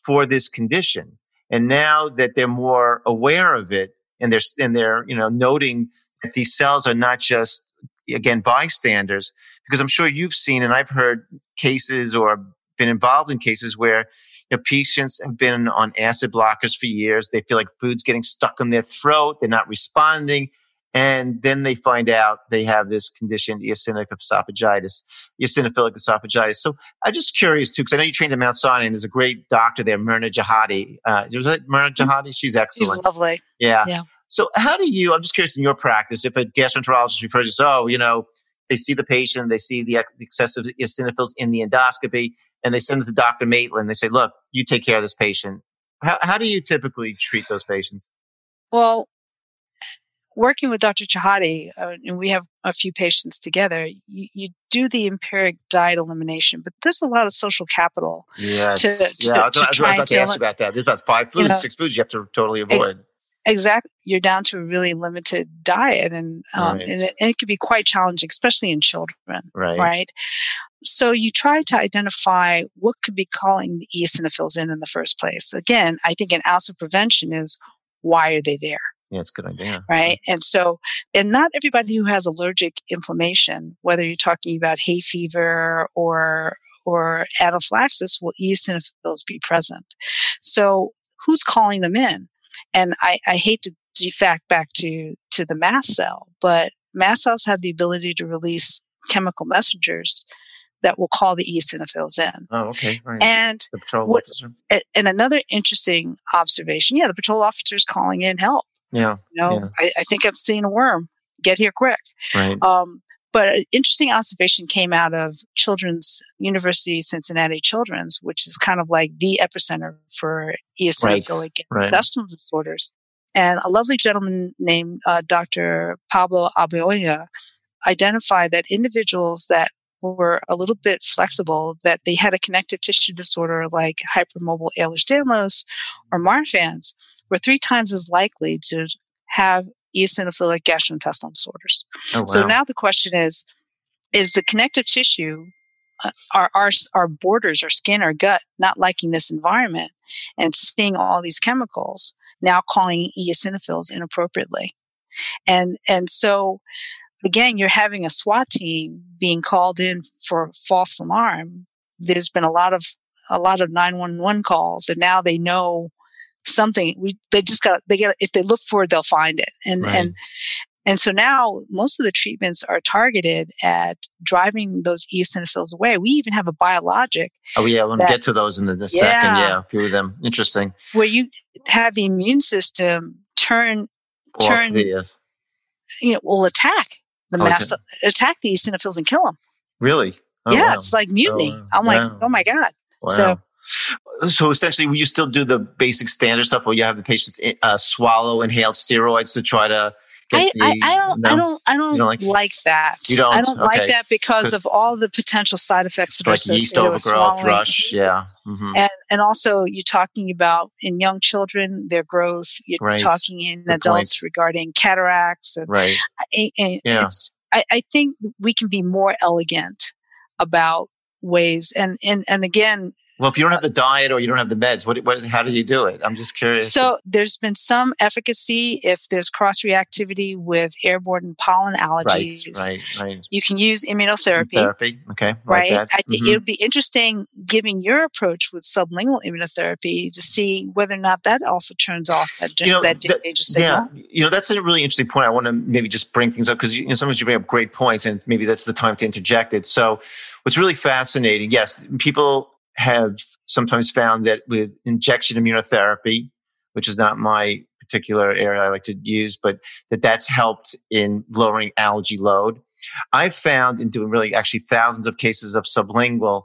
for this condition. And now that they're more aware of it and they're, and they're, you know, noting that these cells are not just, again, bystanders, because I'm sure you've seen and I've heard cases or been involved in cases where you know, patients have been on acid blockers for years. They feel like food's getting stuck in their throat. They're not responding. And then they find out they have this condition, eosinophilic esophagitis, eosinophilic esophagitis. So I'm just curious too, because I know you trained at Mount Sinai and there's a great doctor there, Mirna Chehade. Uh, was it Mirna Chehade? She's excellent. She's lovely. Yeah. Yeah. So how do you, I'm just curious in your practice, if a gastroenterologist refers you, oh, you know, they see the patient, they see the excessive eosinophils in the endoscopy, and they send it to Dr. Maitland. They say, look, you take care of this patient. How, how do you typically treat those patients? Well, working with Dr. Chehade, uh, and we have a few patients together, you, you do the empiric diet elimination, but there's a lot of social capital. Yes. To- to- yeah, I was, to I was about to ask you about that. There's about five foods, You know, six foods you have to totally avoid. Exactly. You're down to a really limited diet, and, um, Right. and, it, and it can be quite challenging, especially in children. right. right? So you try to identify what could be calling the eosinophils in in the first place. Again, I think an ounce of prevention is why are they there, Yeah, it's a good idea. right? And so, and not everybody who has allergic inflammation, whether you're talking about hay fever or or anaphylaxis, will eosinophils be present. So who's calling them in? And I, I hate to defact back to to the mast cell, but mast cells have the ability to release chemical messengers that will call the eosinophils in. Oh, okay. Right. And the patrol what- officer. and another interesting observation, yeah, the patrol officers calling in help. Yeah. You know, Yeah. I, I think I've seen a worm. Get here quick. Right. Um, but an interesting observation came out of Children's University Cincinnati Children's, which is kind of like the epicenter for eosinophilic Right. intestinal disorders. And a lovely gentleman named uh, Dr. Pablo Abonia identified that individuals that were a little bit flexible, that they had a connective tissue disorder like hypermobile Ehlers-Danlos or Marfan's, were three times as likely to have eosinophilic gastrointestinal disorders. Oh, wow. So now the question is, is the connective tissue, uh, our, our, our borders, our skin, our gut, not liking this environment and seeing all these chemicals, now calling eosinophils inappropriately. And, and so again, you're having a SWAT team being called in for false alarm. There's been a lot of, a lot of 911 calls and now they know something we, they just got, they get, if they look for it, they'll find it. And, Right. and, and so now most of the treatments are targeted at driving those eosinophils away. We even have a biologic oh, yeah. we'll that- get to those in a, a second. Yeah. Yeah. A few of them. Interesting. where you have the immune system turn, Off Turn- the, uh, you know, will attack the Oh, mass, attack the eosinophils and kill them. really? Oh, yeah, wow. it's like mutiny. wow. I'm like, oh my God. Wow. So So essentially, you still do the basic standard stuff where you have the patients uh, swallow inhaled steroids to try to I, the, I, I, don't, no? I don't, I don't, don't like, like, that. You don't? I don't okay. like that because of all the potential side effects that like are associated yeast overgrowth, thrush, yeah. Mm-hmm. And and also you're talking about in young children their growth. You're right. talking in Good adults point. regarding cataracts. And, right. And, and yeah. I, I think we can be more elegant about ways and and and again well if you don't have the diet or you don't have the meds what, what how do you do it? I'm just curious. So there's been some efficacy if there's cross reactivity with airborne pollen allergies. right right. Right you can use immunotherapy. Therapy okay right like i think mm-hmm. it would be interesting giving your approach with sublingual immunotherapy to see whether or not that also turns off that, you know, that that, danger signal. yeah you know that's a really interesting point. I want to maybe just bring things up because you know, sometimes you bring up great points and maybe that's the time to interject it. So what's really fascinating fascinating. Yes, people have sometimes found that with injection immunotherapy, which is not my particular area I like to use, but that that's helped in lowering allergy load. I've found in doing really actually thousands of cases of sublingual,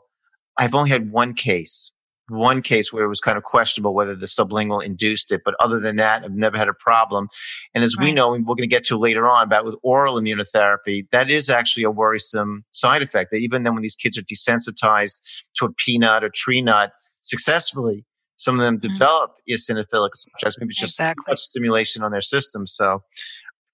I've only had one case one case where it was kind of questionable whether the sublingual induced it. But other than that, I've never had a problem. And as right. we know, and we're going to get to later on about with oral immunotherapy, that is actually a worrisome side effect that even then when these kids are desensitized to a peanut or tree nut successfully, some of them mm-hmm. develop eosinophilic stress, maybe it's just exactly. much stimulation on their system. So,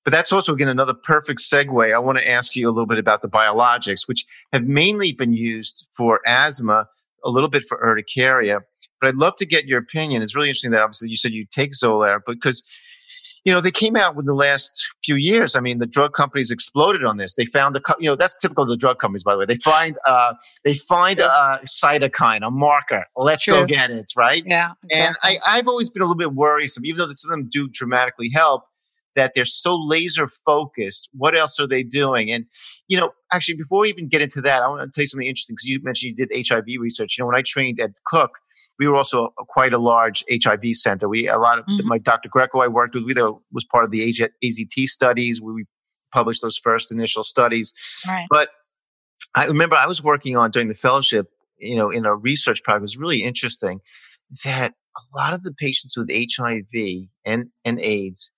but that's also again another perfect segue. I want to ask you a little bit about the biologics, which have mainly been used for asthma a little bit for urticaria. But I'd love to get your opinion. It's really interesting that obviously you said you take Xolair, because you know they came out with the last few years. I mean, the drug companies exploded on this. They found a you know that's typical of the drug companies, by the way. They find uh, they find a cytokine, a marker. Let's True. go get it, right? Yeah. Exactly. And I, I've always been a little bit worrisome, even though some of them do dramatically help that they're so laser focused. What else are they doing? And, you know, actually, before we even get into that, I want to tell you something interesting because you mentioned you did HIV research. You know, when I trained at Cooke, we were also a, quite a large HIV center. We, a lot of mm-hmm. my Dr. Greco I worked with, we was part of the AZT studies. We published those first initial studies. Right. But I remember I was working on during the fellowship, you know, in a research project. It was really interesting that a lot of the patients with HIV and, and AIDS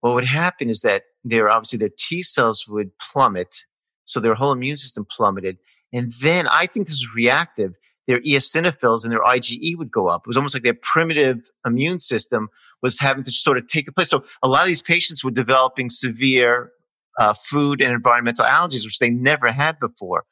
what would happen is that their obviously their T cells would plummet, so their whole immune system plummeted, and then I think this is reactive. Their eosinophils and their IgE would go up. It was almost like their primitive immune system was having to sort of take the place. So a lot of these patients were developing severe uh, food and environmental allergies, which they never had before.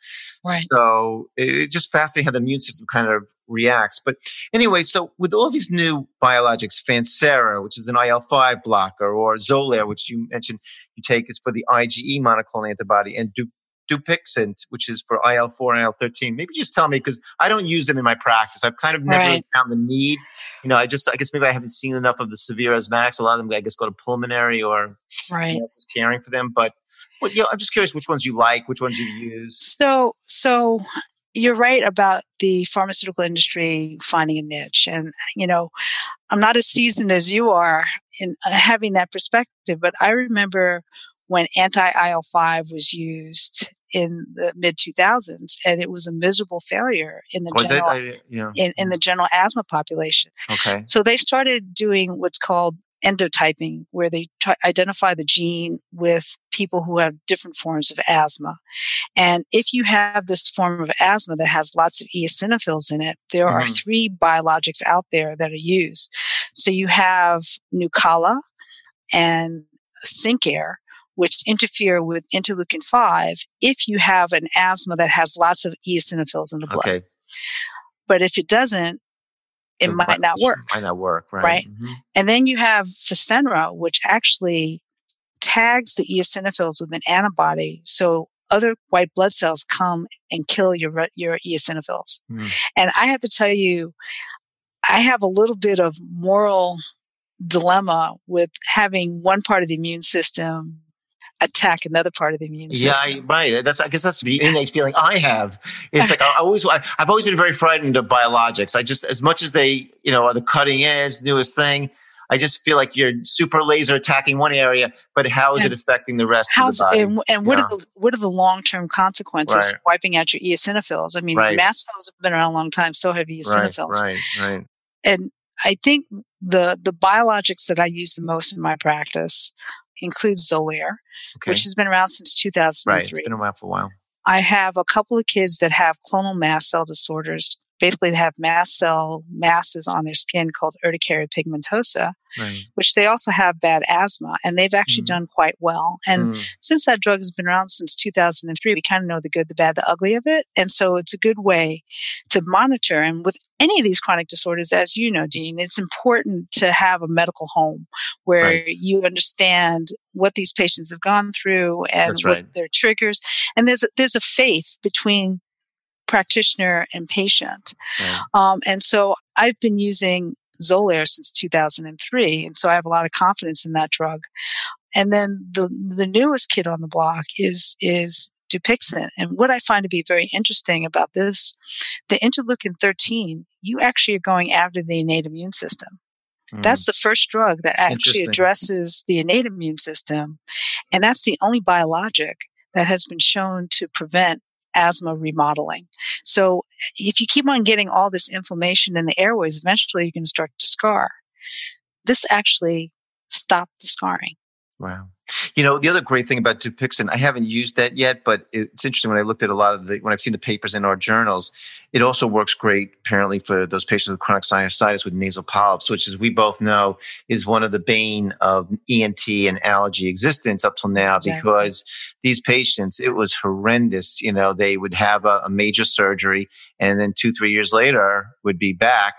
Right. So it's just fascinating how the immune system kind of reacts. But anyway, so with all these new biologics, Fasenra, which is an IL-5 blocker, or Xolair, which you mentioned you take is for the IgE monoclonal antibody, and du- Dupixent, which is for IL-4 and IL-13. Maybe just tell me because I don't use them in my practice. I've kind of never right. found the need. You know, I just I guess maybe I haven't seen enough of the severe asthmatics. A lot of them, I guess, go to pulmonary or right. else is caring for them. But well, yeah, I'm just curious which ones you like, which ones you use. So, so you're right about the pharmaceutical industry finding a niche. And, you know, I'm not as seasoned as you are in uh, having that perspective, but I remember when anti IL 5 was used in the mid 2000s and it was a miserable failure in the was general I, yeah. in, in the general asthma population okay so they started doing what's called endotyping, where they try, identify the gene with people who have different forms of asthma. And if you have this form of asthma that has lots of eosinophils in it, there mm-hmm. are three biologics out there that are used. So you have Nucala and Cinqair, which interfere with interleukin 5 if you have an asthma that has lots of eosinophils in the blood. Okay. But if it doesn't, it might not work. Might not work, right? Right. Mm-hmm. And then you have Fasenra, which actually tags the eosinophils with an antibody. So other white blood cells come and kill your, your eosinophils. Mm. And I have to tell you, I have a little bit of moral dilemma with having one part of the immune system attack another part of the immune system. Yeah, right. That's I guess that's the innate feeling I have. It's like I always I've always been very frightened of biologics. I just as much as they you know are the cutting edge newest thing. I just feel like you're super laser attacking one area, but how is and it affecting the rest How's, of the body? And, and what, are the, what are the long term consequences right. wiping out your eosinophils? I mean, right. mast cells have been around a long time, so have eosinophils. Right, right, right. And I think the the biologics that I use the most in my practice includes Xolair, okay. which has been around since 2003. Right, it's been around for a while. I have a couple of kids that have clonal mast cell disorders. Basically, they have mast cell masses on their skin called urticaria pigmentosa, right. which they also have bad asthma, and they've actually mm. done quite well. And mm. since that drug has been around since 2003, we kind of know the good, the bad, the ugly of it. And so it's a good way to monitor. And with any of these chronic disorders, as you know, Dean, it's important to have a medical home where right. you understand what these patients have gone through and what their triggers. And there's there's a faith between practitioner and patient. Right. Um, and so I've been using Xolair since 2003. And so I have a lot of confidence in that drug. And then the, the newest kid on the block is, is Dupixent. And what I find to be very interesting about this, the interleukin 13, you actually are going after the innate immune system. Mm. That's the first drug that actually addresses the innate immune system. And that's the only biologic that has been shown to prevent asthma remodeling. So if you keep on getting all this inflammation in the airways, eventually you're going to start to scar. This actually stopped the scarring. Wow. You know, the other great thing about Dupixent, I haven't used that yet, but it's interesting when I looked at a lot of the, when I've seen the papers in our journals, it also works great apparently for those patients with chronic sinusitis with nasal polyps, which as we both know is one of the bane of ENT and allergy existence up till now exactly. because these patients, it was horrendous. You know, they would have a, a major surgery and then two, three years later would be back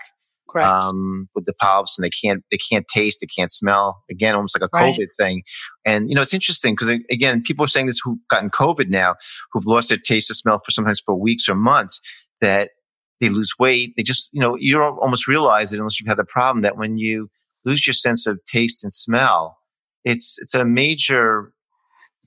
um, with the polyps and they can't they can't taste, they can't smell. Again, almost like a COVID right. thing. And you know, it's interesting because again, people are saying this who've gotten COVID now, who've lost their taste or smell for sometimes for weeks or months, that they lose weight. They just, you know, you don't almost realize it unless you've had the problem that when you lose your sense of taste and smell, it's it's a major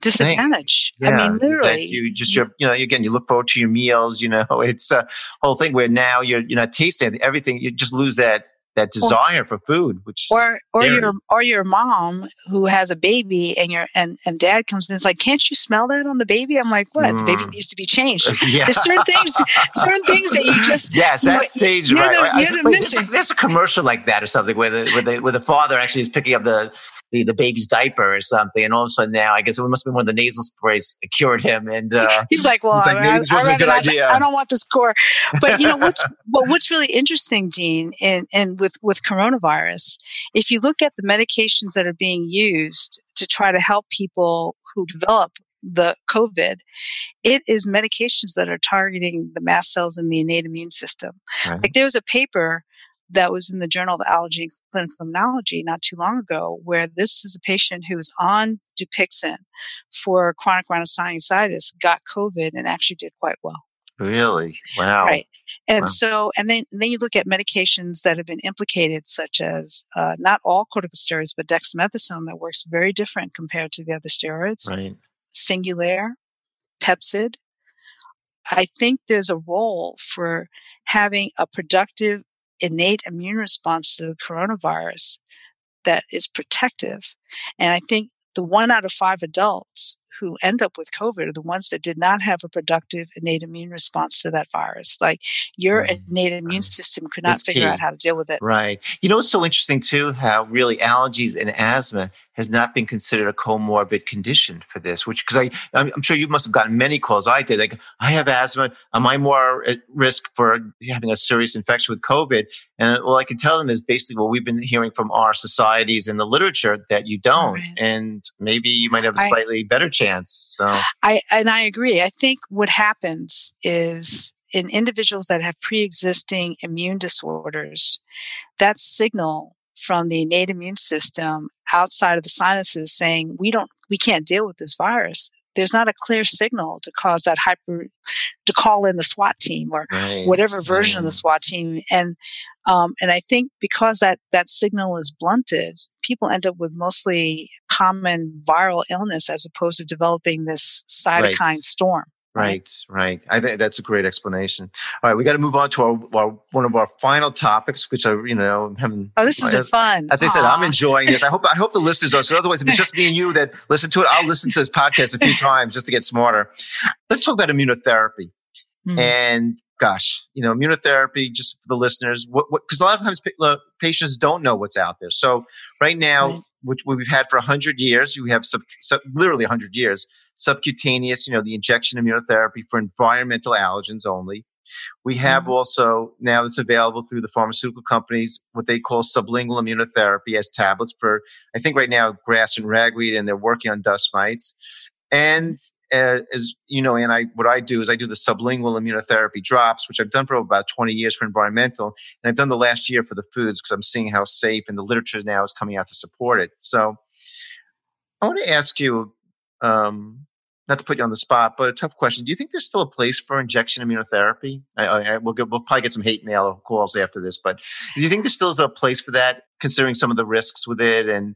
disadvantage. Yeah, I mean, literally, you just you you know again you look forward to your meals. You know, it's a whole thing where now you're you're not tasting everything. You just lose that that desire or, for food, which or or your or your mom who has a baby and your and and dad comes in and is like, can't you smell that on the baby? I'm like, what? Mm. The baby mm. needs to be changed. yeah. There's certain things, certain things that you just yes, that know, stage right. The, right. I, wait, there's, there's, a commercial like that or something where the where the, where the father actually is picking up the the, the baby's diaper or something. And all of a sudden now, I guess it must have been one of the nasal sprays that cured him. And uh, he's like, well, he's like, maybe this wasn't a good idea. I don't want this core. But you know, what's, well, what's really interesting, Dean, and, and with, with coronavirus, if you look at the medications that are being used to try to help people who develop the COVID, it is medications that are targeting the mast cells in the innate immune system. Right. Like there was a paper that was in the Journal of Allergy and Clinical Immunology not too long ago, where this is a patient who was on Dupixent for chronic rhinosinusitis, got COVID, and actually did quite well. Really? Wow. Right. And wow. so, and then, and then you look at medications that have been implicated, such as uh, not all corticosteroids, but dexamethasone that works very different compared to the other steroids. Right. Singulair, Pepcid. I think there's a role for having a productive innate immune response to the coronavirus that is protective. And I think the one out of five adults who end up with COVID are the ones that did not have a productive innate immune response to that virus. Like your right. innate immune system could not figure key. out how to deal with it. Right. You know, it's so interesting too how really allergies and asthma has not been considered a comorbid condition for this, which, because I, I'm sure you must have gotten many calls. I did. Like, I have asthma. Am I more at risk for having a serious infection with COVID? And uh, all I can tell them is basically what we've been hearing from our societies and the literature that you don't. Right. And maybe you might have a slightly I, better chance. So I, and I agree. I think what happens is in individuals that have pre-existing immune disorders, that signal from the innate immune system outside of the sinuses saying we don't we can't deal with this virus there's not a clear signal to cause that hyper to call in the SWAT team or right. whatever version right. of the SWAT team and um, and I think because that that signal is blunted, people end up with mostly common viral illness as opposed to developing this cytokine right. storm. Right, right. I think that's a great explanation. All right, we got to move on to our, our, one of our final topics, which are you know, having. Oh, this has been fun. As I said, I'm enjoying this. I hope I hope the listeners are. So otherwise, if it's just me and you that listen to it, I'll listen to this podcast a few times just to get smarter. Let's talk about immunotherapy. Mm-hmm. And gosh, you know, immunotherapy, just for the listeners, what, because a lot of times patients don't know what's out there. So right now, right. Which we've had for 100 years, we have sub, sub, literally 100 years, subcutaneous, you know, the injection immunotherapy for environmental allergens only. We have mm-hmm. also now that's available through the pharmaceutical companies what they call sublingual immunotherapy as tablets for I think right now grass and ragweed, and they're working on dust mites. And as you know, and I what I do is I do the sublingual immunotherapy drops, which I've done for about 20 years for environmental, and I've done the last year for the foods because I'm seeing how safe and the literature now is coming out to support it. So I want to ask you, um, not to put you on the spot, but a tough question. Do you think there's still a place for injection immunotherapy? I, I, we'll, get, we'll probably get some hate mail or calls after this, but do you think there still is a place for that, considering some of the risks with it and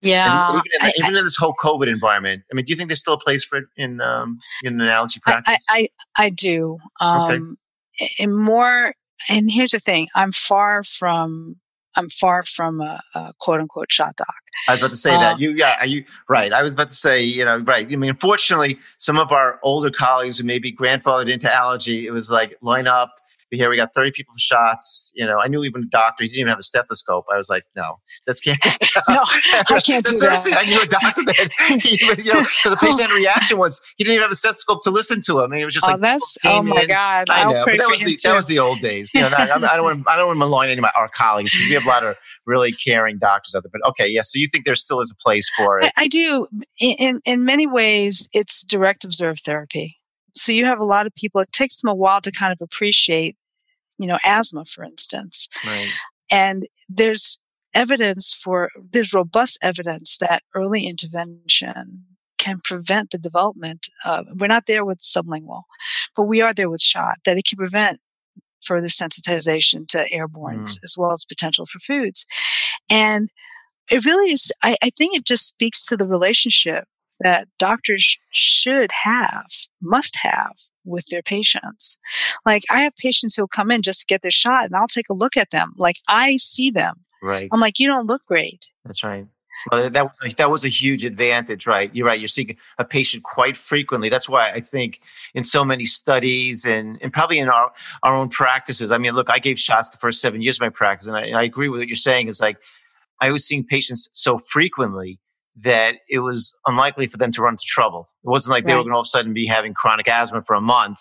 yeah. even, in, the, I, even in, this whole COVID environment, I mean, do you think there's still a place for it in um, in analogy practice? I I, I do. Um, okay. And more, and here's the thing: I'm far from I'm far from a, a quote unquote shot doc. I was about to say um, that you yeah you right. I was about to say you know right. I mean, unfortunately, some of our older colleagues who may be grandfathered into allergy, it was like line up here we got 30 people for shots. You know, I knew even a doctor, he didn't even have a stethoscope. I was like, no, that's can't. no, I can't do that. I knew a doctor that, he, you know, because the patient had a oh. reaction once, he didn't even have a stethoscope to listen to him. And it was just oh, like, that's, oh my in. God. I know, but that was, the, that was the old days. You know, I, I don't want to, I don't want to malign any of my, our colleagues because we have a lot of really caring doctors out there. But okay, yeah. So you think there still is a place for it? I, I do. In, in many ways, it's direct observed therapy. So you have a lot of people, it takes them a while to kind of appreciate, you know, asthma, for instance. Right. And there's evidence for, there's robust evidence that early intervention can prevent the development of, we're not there with sublingual, but we are there with shot, that it can prevent further sensitization to airbornes mm. as well as potential for foods. And it really is, I, I think it just speaks to the relationship that doctors should have, must have with their patients. Like I have patients who'll come in just to get their shot and I'll take a look at them. Like I see them. Right. I'm like, you don't look great. That's right. Well, that was a, that was a huge advantage, right? You're right. You're seeing a patient quite frequently. That's why I think in so many studies and, and probably in our, our own practices. I mean, look, I gave shots the first seven years of my practice, and I, and I agree with what you're saying. It's like I was seeing patients so frequently that it was unlikely for them to run into trouble. It wasn't like right. they were going to all of a sudden be having chronic asthma for a month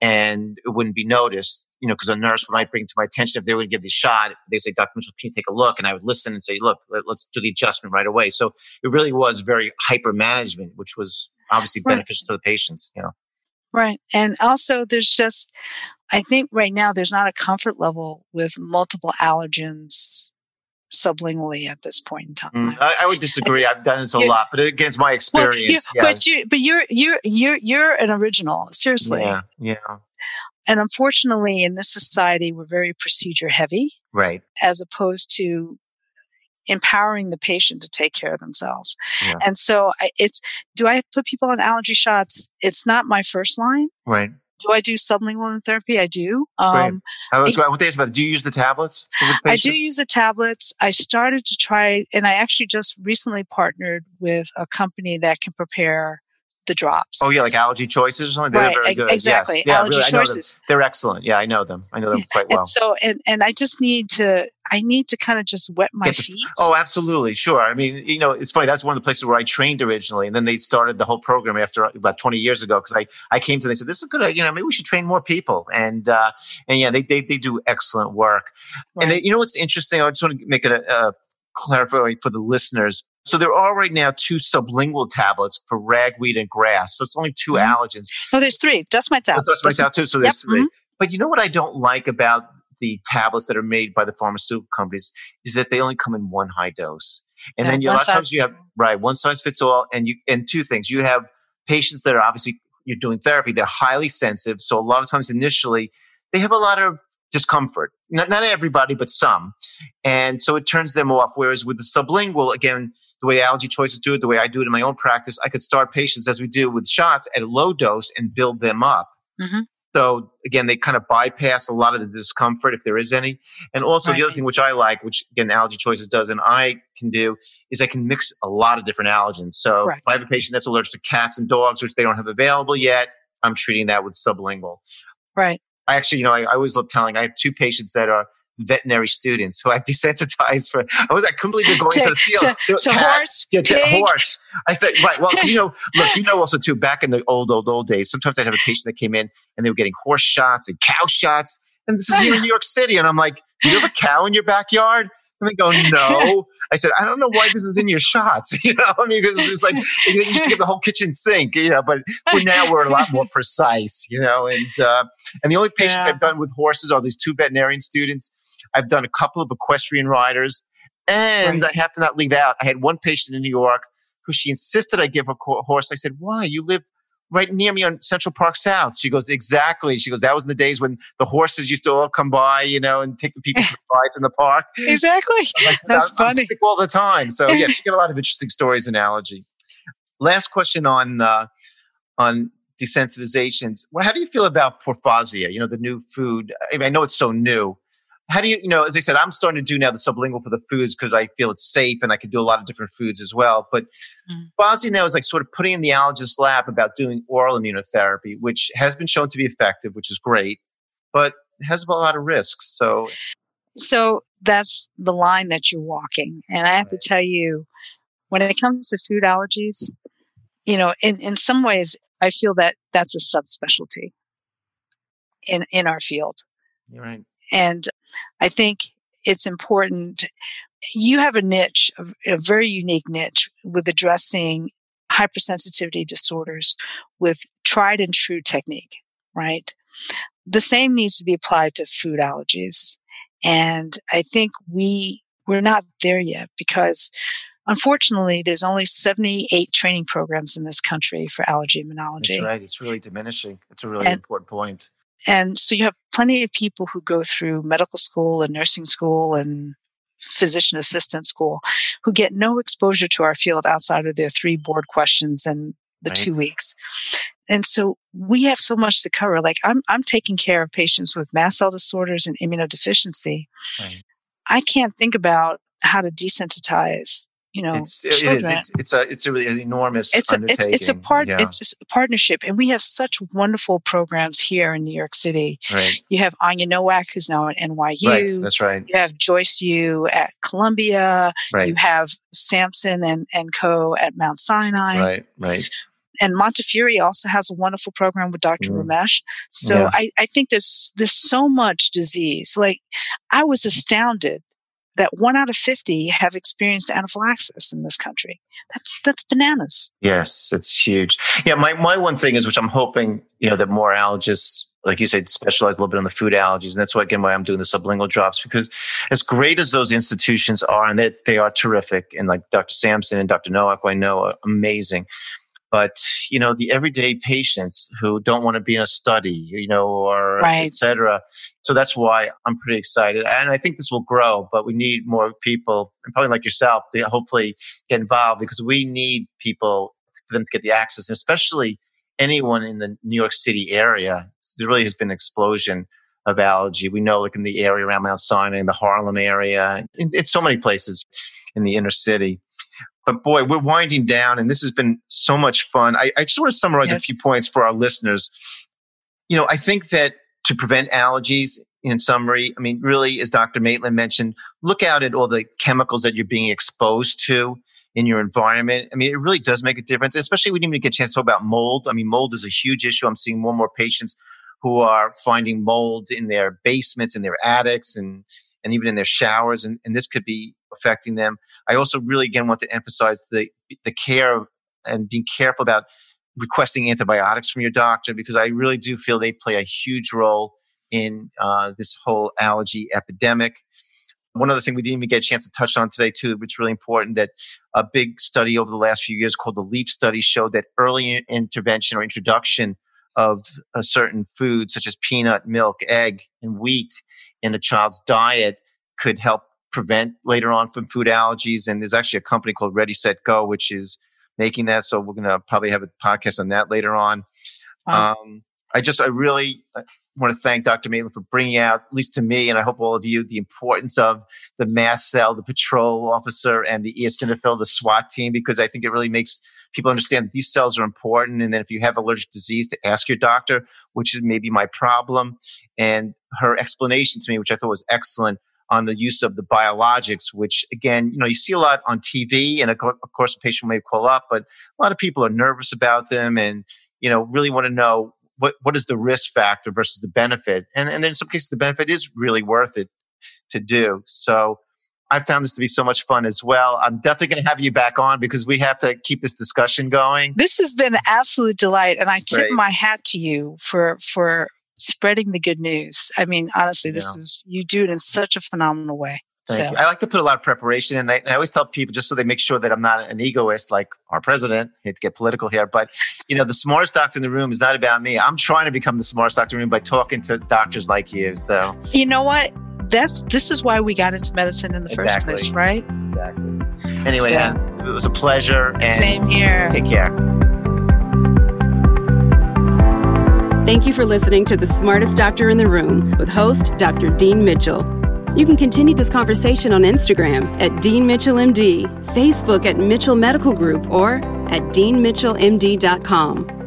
and it wouldn't be noticed, you know, because a nurse might bring to my attention if they would give the shot. They say, Dr. Mitchell, can you take a look? And I would listen and say, look, let, us do the adjustment right away. So it really was very hyper management, which was obviously right. beneficial to the patients, you know. Right. And also there's just, I think right now there's not a comfort level with multiple allergens sublingually at this point in time. Mm, I, I, would disagree. I've done this a lot, but against my experience, well, yeah. but you, but you're you're you're you're an original. Seriously, yeah, yeah. And unfortunately, in this society, we're very procedure heavy, right? As opposed to empowering the patient to take care of themselves. Yeah. And so it's, do I put people on allergy shots? It's not my first line. Right. Do I do sublingual therapy? I do. Um, I was, what days about? Do you use the tablets? I do use the tablets. I started to try, and I actually just recently partnered with a company that can prepare the drops. Oh yeah, like allergy choices or something. Right, very good. exactly. Yes. Yeah, allergy really, choices. They're excellent. Yeah, I know them. I know them quite well. And so, and and I just need to. I need to kind of just wet my the, feet. Oh, absolutely, sure. I mean, you know, it's funny. That's one of the places where I trained originally, and then they started the whole program after about twenty years ago. Because I, I came to them and said, "This is good. You know, maybe we should train more people." And uh, and yeah, they they, they do excellent work. Right. And they, you know what's interesting? I just want to make it a, a clarify for the listeners. So there are right now two sublingual tablets for ragweed and grass. So it's only 2 mm-hmm. allergens. No, there's three. Dust mites out. Oh, dust mites out too. So there's yep. 3 mm-hmm. But you know what I don't like about the tablets that are made by the pharmaceutical companies is that they only come in one high dose. And yeah, then you, a lot of times you have right one size fits all, and you and two things. You have patients that are obviously you're doing therapy. They're highly sensitive, so a lot of times initially they have a lot of discomfort. Not, not everybody, but some. And so it turns them off. Whereas with the sublingual, again, the way allergy choices do it, the way I do it in my own practice, I could start patients as we do with shots at a low dose and build them up. Mm-hmm. So again, they kind of bypass a lot of the discomfort if there is any. And also right. the other thing which I like, which again, Allergy Choices does and I can do is I can mix a lot of different allergens. So if I have a patient that's allergic to cats and dogs, which they don't have available yet, I'm treating that with sublingual. Right. I actually, you know, I, I always love telling, I have two patients that are veterinary students who I've desensitized for. I was I couldn't believe they're going to, to the field. To, to horse, yeah, to horse. I said, right. Well, you know, look, you know, also too. Back in the old, old, old days, sometimes I'd have a patient that came in and they were getting horse shots and cow shots, and this is here in New York City, and I'm like, do you have a cow in your backyard? And they go, no. I said, I don't know why this is in your shots. You know, I mean, because it was like, they used to get the whole kitchen sink, you know, but for now we're a lot more precise, you know, and, uh, and the only patients yeah. I've done with horses are these two veterinarian students. I've done a couple of equestrian riders and right. I have to not leave out. I had one patient in New York who she insisted I give her horse. I said, why? You live right near me on Central Park South. She goes, exactly. She goes, that was in the days when the horses used to all come by, you know, and take the people for rides in the park. Exactly. Like, That's I'm, funny. I'm all the time. So yeah, you get a lot of interesting stories and allergy. Last question on, uh, on desensitizations. Well, how do you feel about Palforzia? You know, the new food. I mean, I know it's so new, how do you, you know, as I said, I'm starting to do now the sublingual for the foods because I feel it's safe and I can do a lot of different foods as well. But mm. now is like sort of putting in the allergist lab about doing oral immunotherapy, which has been shown to be effective, which is great, but has a lot of risks. So, so that's the line that you're walking. And I have right. to tell you, when it comes to food allergies, you know, in, in some ways, I feel that that's a subspecialty in, in our field. You're right. And I think it's important. You have a niche, a, very unique niche with addressing hypersensitivity disorders with tried and true technique, right? The same needs to be applied to food allergies. And I think we, we're not there yet because unfortunately there's only 78 training programs in this country for allergy immunology. That's right. It's really diminishing. It's a really and, important point. And so you have plenty of people who go through medical school and nursing school and physician assistant school who get no exposure to our field outside of their three board questions and the right. two weeks. And so we have so much to cover. Like I'm, I'm taking care of patients with mast cell disorders and immunodeficiency. Right. I can't think about how to desensitize you know, it's, it is. It's, it's a it's a really enormous it's a it's, it's a part yeah. it's a partnership, and we have such wonderful programs here in New York City. Right. You have Anya Nowak, who's now at NYU. Right. That's right. You have Joyce Yu at Columbia. Right. You have Sampson and and Co at Mount Sinai. Right. Right. And Montefiore also has a wonderful program with Dr. Mm. Ramesh. So yeah. I, I think there's there's so much disease. Like I was astounded that one out of 50 have experienced anaphylaxis in this country. That's, that's bananas. Yes, it's huge. Yeah. My, my one thing is, which I'm hoping, you know, that more allergists, like you said, specialize a little bit on the food allergies. And that's why, again, why I'm doing the sublingual drops, because as great as those institutions are, and they, they are terrific, and like Dr. Sampson and Dr. Nowak, I know are amazing but you know the everyday patients who don't want to be in a study you know or right. etc so that's why i'm pretty excited and i think this will grow but we need more people and probably like yourself to hopefully get involved because we need people for them to get the access and especially anyone in the new york city area. There really has been an explosion of allergy we know like in the area around mount sinai in the harlem area in, in so many places in the inner city but boy, we're winding down and this has been so much fun. I, I just want to summarize yes. a few points for our listeners. You know, I think that to prevent allergies, in summary, I mean, really, as Dr. Maitland mentioned, look out at all the chemicals that you're being exposed to in your environment. I mean, it really does make a difference, especially when you get a chance to talk about mold. I mean, mold is a huge issue. I'm seeing more and more patients who are finding mold in their basements, in their attics, and and even in their showers, and, and this could be affecting them. I also really again want to emphasize the the care and being careful about requesting antibiotics from your doctor because I really do feel they play a huge role in uh, this whole allergy epidemic. One other thing we didn't even get a chance to touch on today, too, which is really important that a big study over the last few years called the LEAP study showed that early intervention or introduction of a certain food, such as peanut, milk, egg, and wheat in a child's diet could help prevent later on from food allergies. And there's actually a company called Ready, Set, Go, which is making that. So we're going to probably have a podcast on that later on. Wow. Um, I just, I really uh, want to thank Dr. Maitland for bringing out, at least to me, and I hope all of you, the importance of the mast cell, the patrol officer, and the eosinophil, the SWAT team, because I think it really makes people understand that these cells are important. And then if you have allergic disease, to ask your doctor, which is maybe my problem. And her explanation to me, which I thought was excellent, on the use of the biologics, which again, you know, you see a lot on TV, and of course, a patient may call up, but a lot of people are nervous about them, and you know, really want to know what what is the risk factor versus the benefit, and and then in some cases, the benefit is really worth it to do. So. I found this to be so much fun as well. I'm definitely going to have you back on because we have to keep this discussion going. This has been an absolute delight, and I tip Great. my hat to you for for spreading the good news. I mean, honestly, this yeah. is you do it in such a phenomenal way. So. I like to put a lot of preparation, and I, I, always tell people just so they make sure that I'm not an egoist like our president. I hate to get political here, but you know, the smartest doctor in the room is not about me. I'm trying to become the smartest doctor in the room by talking to doctors like you. So you know what? That's this is why we got into medicine in the exactly. first place, right? Exactly. Anyway, so, uh, it was a pleasure. And same here. Take care. Thank you for listening to The Smartest Doctor in the Room with host Dr. Dean Mitchell. You can continue this conversation on Instagram at Dean Mitchell MD, Facebook at Mitchell Medical Group, or at deanmitchellmd.com.